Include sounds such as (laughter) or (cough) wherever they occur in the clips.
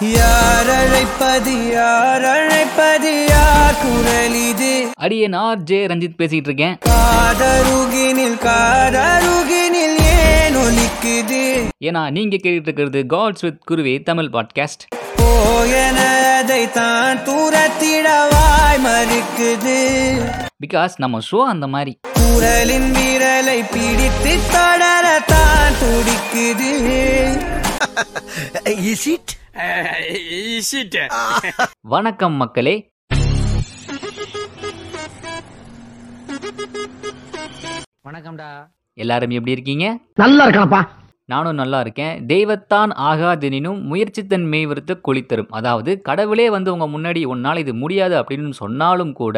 யார் அழைப்பது யார் அழைப்பது யார் குரல் இது அடியே நான் ஜே ரஞ்சித் பேசிகிட்டு இருக்கேன் காதருகினில் காதருகினில் ஏன் ஒலிக்குது? ஏன்னா நீங்கள் கேட்டுட்டு இருக்கிறது காட்ஸ் வித் குருவே தமிழ் பாட்காஸ்ட். போயன அதை தான் தூரத்திடவாய் மறுக்குது. பிகாஸ் நம்ம ஷோ அந்த மாதிரி. குரலின் விரலை பிடித்து தொடரத்தான் துடிக்குது. (laughs) Is it? வணக்கம் மக்களே. வணக்கம்டா. எல்லாரும் எப்படி இருக்கீங்க? நல்லா இருக்கானப்பா நானும் நல்லா இருக்கேன். தெய்வத்தான் ஆகாதெனினும் முயற்சித்தன் தன் கொளித்தரும். அதாவது கடவுளே வந்து உங்கள் முன்னாடி உன்னால் இது முடியாது அப்படின்னு சொன்னாலும் கூட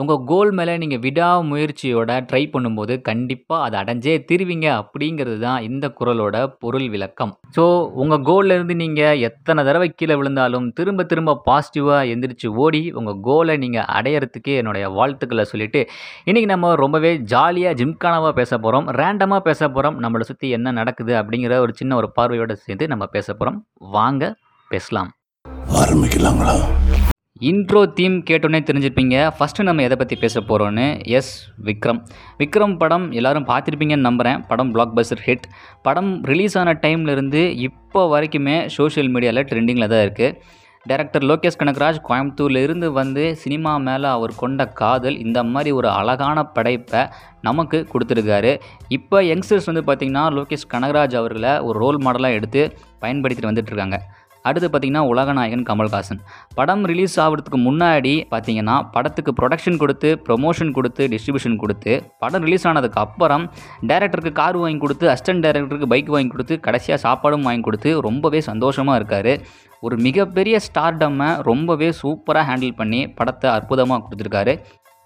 உங்கள் கோல் மேலே நீங்கள் விடா முயற்சியோட ட்ரை பண்ணும்போது கண்டிப்பாக அதை அடைஞ்சே திருவீங்க அப்படிங்கிறது தான் இந்த குரலோட பொருள் விளக்கம். ஸோ உங்கள் கோல்லேருந்து நீங்கள் எத்தனை தடவை கீழே விழுந்தாலும் திரும்ப திரும்ப பாசிட்டிவாக எந்திரிச்சு ஓடி உங்கள் கோலை நீங்கள் அடையறதுக்கு என்னுடைய வாழ்த்துக்களை சொல்லிவிட்டு இன்றைக்கி நம்ம ரொம்பவே ஜாலியாக ஜிம்கானாவாக பேச போகிறோம் ரேண்டமாக பேச போகிறோம் நம்மளை சுற்றி என்ன நடக்குது அப்படிங்கிற ஒரு சின்ன ஒரு பார்வையோடு சேர்ந்து நம்ம பேச போகிறோம் வாங்க பேசலாம். ஆரம்பிக்கலாங்களா? இன்ட்ரோ தீம் கேட்டோன்னே தெரிஞ்சிருப்பீங்க. ஃபஸ்ட்டு நம்ம எதை பற்றி பேச போகிறோன்னு எஸ் விக்ரம் விக்ரம் படம் எல்லாரும் பார்த்துருப்பீங்கன்னு நம்புகிறேன் படம் பிளாக் பஸ்டர் ஹிட் படம் ரிலீஸ் ஆன டைம்லேருந்து இப்போ வரைக்குமே சோஷியல் மீடியாவில் ட்ரெண்டிங்கில் தான் இருக்குது டைரக்டர் லோகேஷ் கனகராஜ் கோயம்புத்தூர்ல இருந்து வந்து சினிமா மேலே அவர் கொண்ட காதல் இந்த மாதிரி ஒரு அழகான படைப்பை நமக்கு கொடுத்துருக்காரு. இப்போ யங்ஸ்டர்ஸ் வந்து பார்த்திங்கன்னா லோகேஷ் கனகராஜ் அவர்களை ஒரு ரோல் மாடலாக எடுத்து பயன்படுத்திட்டு வந்துட்டுருக்காங்க அடுத்து பார்த்திங்கன்னா உலகநாயகன் கமல்ஹாசன். படம் ரிலீஸ் ஆகிறதுக்கு முன்னாடி பார்த்திங்கன்னா படத்துக்கு ப்ரொடக்ஷன் கொடுத்து ப்ரொமோஷன் கொடுத்து டிஸ்ட்ரிபியூஷன் கொடுத்து படம் ரிலீஸ் ஆனதுக்கு அப்புறம் டேரக்டருக்கு கார் வாங்கி கொடுத்து அசிஸ்டன்ட் டேரக்டருக்கு பைக் வாங்கி கொடுத்து கடைசியாக சாப்பாடும் வாங்கி கொடுத்து ரொம்பவே சந்தோஷமாக இருக்கார். ஒரு மிகப்பெரிய ஸ்டார்டம்மை ரொம்பவே சூப்பராக ஹேண்டில் பண்ணி படத்தை அற்புதமாக கொடுத்துருக்காரு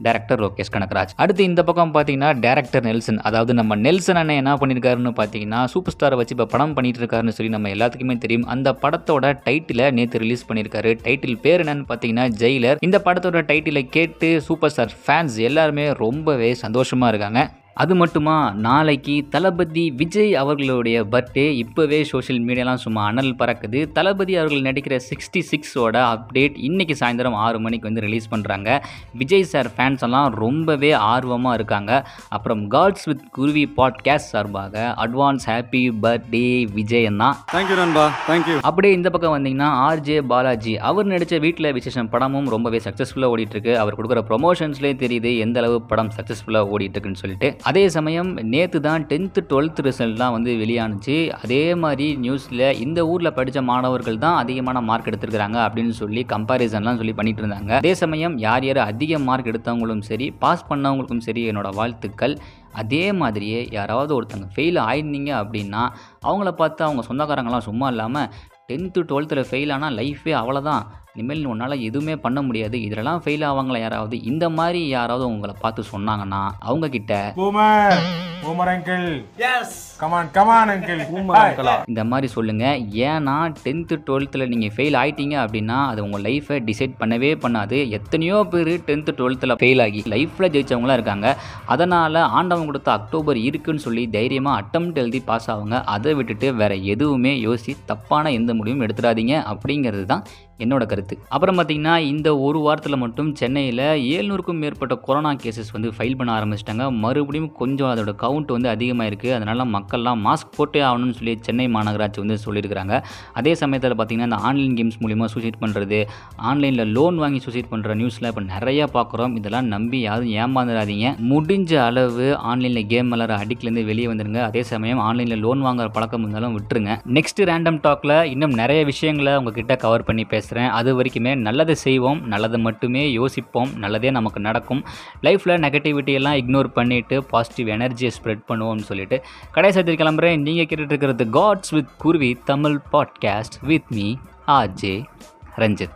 டேரக்டர் லோகேஷ் கனகராஜ். அடுத்து இந்த பக்கம் பார்த்தீங்கன்னா டேரக்டர் நெல்சன். அதாவது நம்ம நெல்சன் அண்ணன் என்ன பண்ணியிருக்காருன்னு பார்த்தீங்கன்னா சூப்பர் ஸ்டாரை வச்சு இப்போ படம் பண்ணிட்டு இருக்காருன்னு சொல்லி நம்ம எல்லாத்துக்குமே தெரியும். அந்த படத்தோட டைட்டிலை நேற்று ரிலீஸ் பண்ணியிருக்காரு டைட்டில் பேர் என்னன்னு பார்த்தீங்கன்னா ஜெயிலர். இந்த படத்தோட டைட்டிலை கேட்டு சூப்பர் ஸ்டார் ஃபேன்ஸ் எல்லாருமே ரொம்பவே சந்தோஷமாக இருக்காங்க. அது மட்டுமா? நாளைக்கு தளபதி விஜய் அவர்களுடைய பர்த்டே இப்போவே சோஷியல் மீடியாலாம் சும்மா அனல் பறக்குது. தளபதி அவர்கள் நடிக்கிற சிக்ஸ்டி சிக்ஸோட அப்டேட் இன்னைக்கு சாயந்தரம் ஆறு மணிக்கு வந்து ரிலீஸ் பண்ணுறாங்க விஜய் சார் ஃபேன்ஸ் எல்லாம் ரொம்பவே ஆர்வமாக இருக்காங்க. அப்புறம் காட்ஸ் வித் குருவி பாட்காஸ்ட் சார்பாக அட்வான்ஸ் ஹாப்பி பர்த்டே விஜய் தான் தேங்க்யூ நண்பா. தேங்க்யூ அப்படியே இந்த பக்கம் வந்தீங்கன்னா ஆர்ஜே பாலாஜி அவர் நடித்த வீட்டில் விசேஷம் படமும் ரொம்பவே சக்ஸஸ்ஃபுல்லாக ஓடிட்டு இருக்கு. அவர் கொடுக்குற ப்ரொமோஷன்ஸ்லேயே தெரியுது எந்த அளவு படம் சக்ஸஸ்ஃபுல்லாக ஓடிட்டு இருக்குன்னு சொல்லிட்டு. அதே சமயம் நேற்று தான் டென்த்து டுவெல்த் ரிசல்ட்லாம் வந்து வெளியானுச்சு. அதே மாதிரி நியூஸில் இந்த ஊரில் படித்த மாணவர்கள் தான் அதிகமான மார்க் எடுத்திருக்கிறாங்க அப்படின்னு சொல்லி கம்பாரிசன்லாம் சொல்லி பண்ணிட்டு இருந்தாங்க அதே சமயம் யார் யார் அதிக மார்க் எடுத்தவங்களும் சரி பாஸ் பண்ணவங்களுக்கும் சரி என்னோட வாழ்த்துக்கள். அதே மாதிரியே யாராவது ஒருத்தங்க ஃபெயில் ஆயிருந்தீங்க அப்படின்னா அவங்கள பார்த்து அவங்க சொந்தக்காரங்களாம் சும்மா இல்லாமல் டென்த்து டுவெல்த்தில் ஃபெயில் ஆனால் லைஃபே அவ்வளோதான் இனிமேல் உன்னால் எதுவுமே பண்ண முடியாது இதிலலாம் ஃபெயில் ஆவாங்களா யாராவது இந்த மாதிரி யாராவது உங்களை பார்த்து சொன்னாங்கன்னா அவங்க கிட்ட Boomer! Boomer uncle! Yes! Come on, come on uncle! Hi. இந்த மாதிரி சொல்லுங்க ஏன்னா டென்த்து டுவெல்த்தில் நீங்கள் ஃபெயில் ஆயிட்டீங்க அப்படின்னா அது உங்கள் லைஃப்பை டிசைட் பண்ணவே பண்ணாது எத்தனையோ பேர் டென்த்து டுவெல்த்தில் ஃபெயில் ஆகி லைஃப்பில் ஜெயிச்சவங்களாம் இருக்காங்க அதனால் ஆண்டவன் கொடுத்த அக்டோபர் இருக்குன்னு சொல்லி தைரியமாக அட்டம் எழுதி பாஸ் ஆகுங்க அதை விட்டுட்டு வேற எதுவுமே யோசி தப்பான எந்த முடிவும் எடுத்துடாதீங்க அப்படிங்கிறது தான் என்னோட கருத்து. அப்புறம் பார்த்தீங்கன்னா இந்த ஒரு வாரத்தில் மட்டும் சென்னையில் ஏழ்நூறுக்கும் மேற்பட்ட கொரோனா கேசஸ் வந்து ஃபைல் பண்ண ஆரம்பிச்சிட்டாங்க. மறுபடியும் கொஞ்சம் அதோட கவுண்ட் வந்து அதிகமாக இருக்குது அதனால் மக்கள்லாம் மாஸ்க் போட்டே ஆகணும்னு சொல்லி சென்னை மாநகராட்சி வந்து சொல்லியிருக்கிறாங்க. அதே சமயத்தில் பார்த்தீங்கன்னா இந்த ஆன்லைன் கேம்ஸ் மூலிமா சூசைட் பண்ணுறது ஆன்லைனில் லோன் வாங்கி சூசைட் பண்ணுற நியூஸ்லாம் இப்போ நிறையா பார்க்குறோம் இதெல்லாம் நம்பி யாரும் ஏமாந்துடாதீங்க. முடிஞ்ச அளவு ஆன்லைனில் கேம் விளாட்ற அடிக்லேருந்து வெளியே வந்துடுங்க அதே சமயம் ஆன்லைனில் லோன் வாங்குற பழக்கம் இருந்தாலும் விட்டுருங்க. நெக்ஸ்ட் ரேண்டம் டாக்ல இன்னும் நிறைய விஷயங்களை உங்ககிட்ட கவர் பண்ணி பேசுகிறேன் அது வரைக்குமே நல்லதை செய்வோம் நல்லதை மட்டுமே யோசிப்போம் நல்லதே நமக்கு நடக்கும். லைஃப்பில் நெகட்டிவிட்டி எல்லாம் இக்னோர் பண்ணிவிட்டு பாசிட்டிவ் எனர்ஜியை ஸ்ப்ரெட் பண்ணுவோம்னு சொல்லிட்டு கடைசி கிளம்புறேன். நீங்கள் கேட்டுட்டு இருக்கிறது Gods with Kuruvi Tamil podcast with me RJ Ranjith.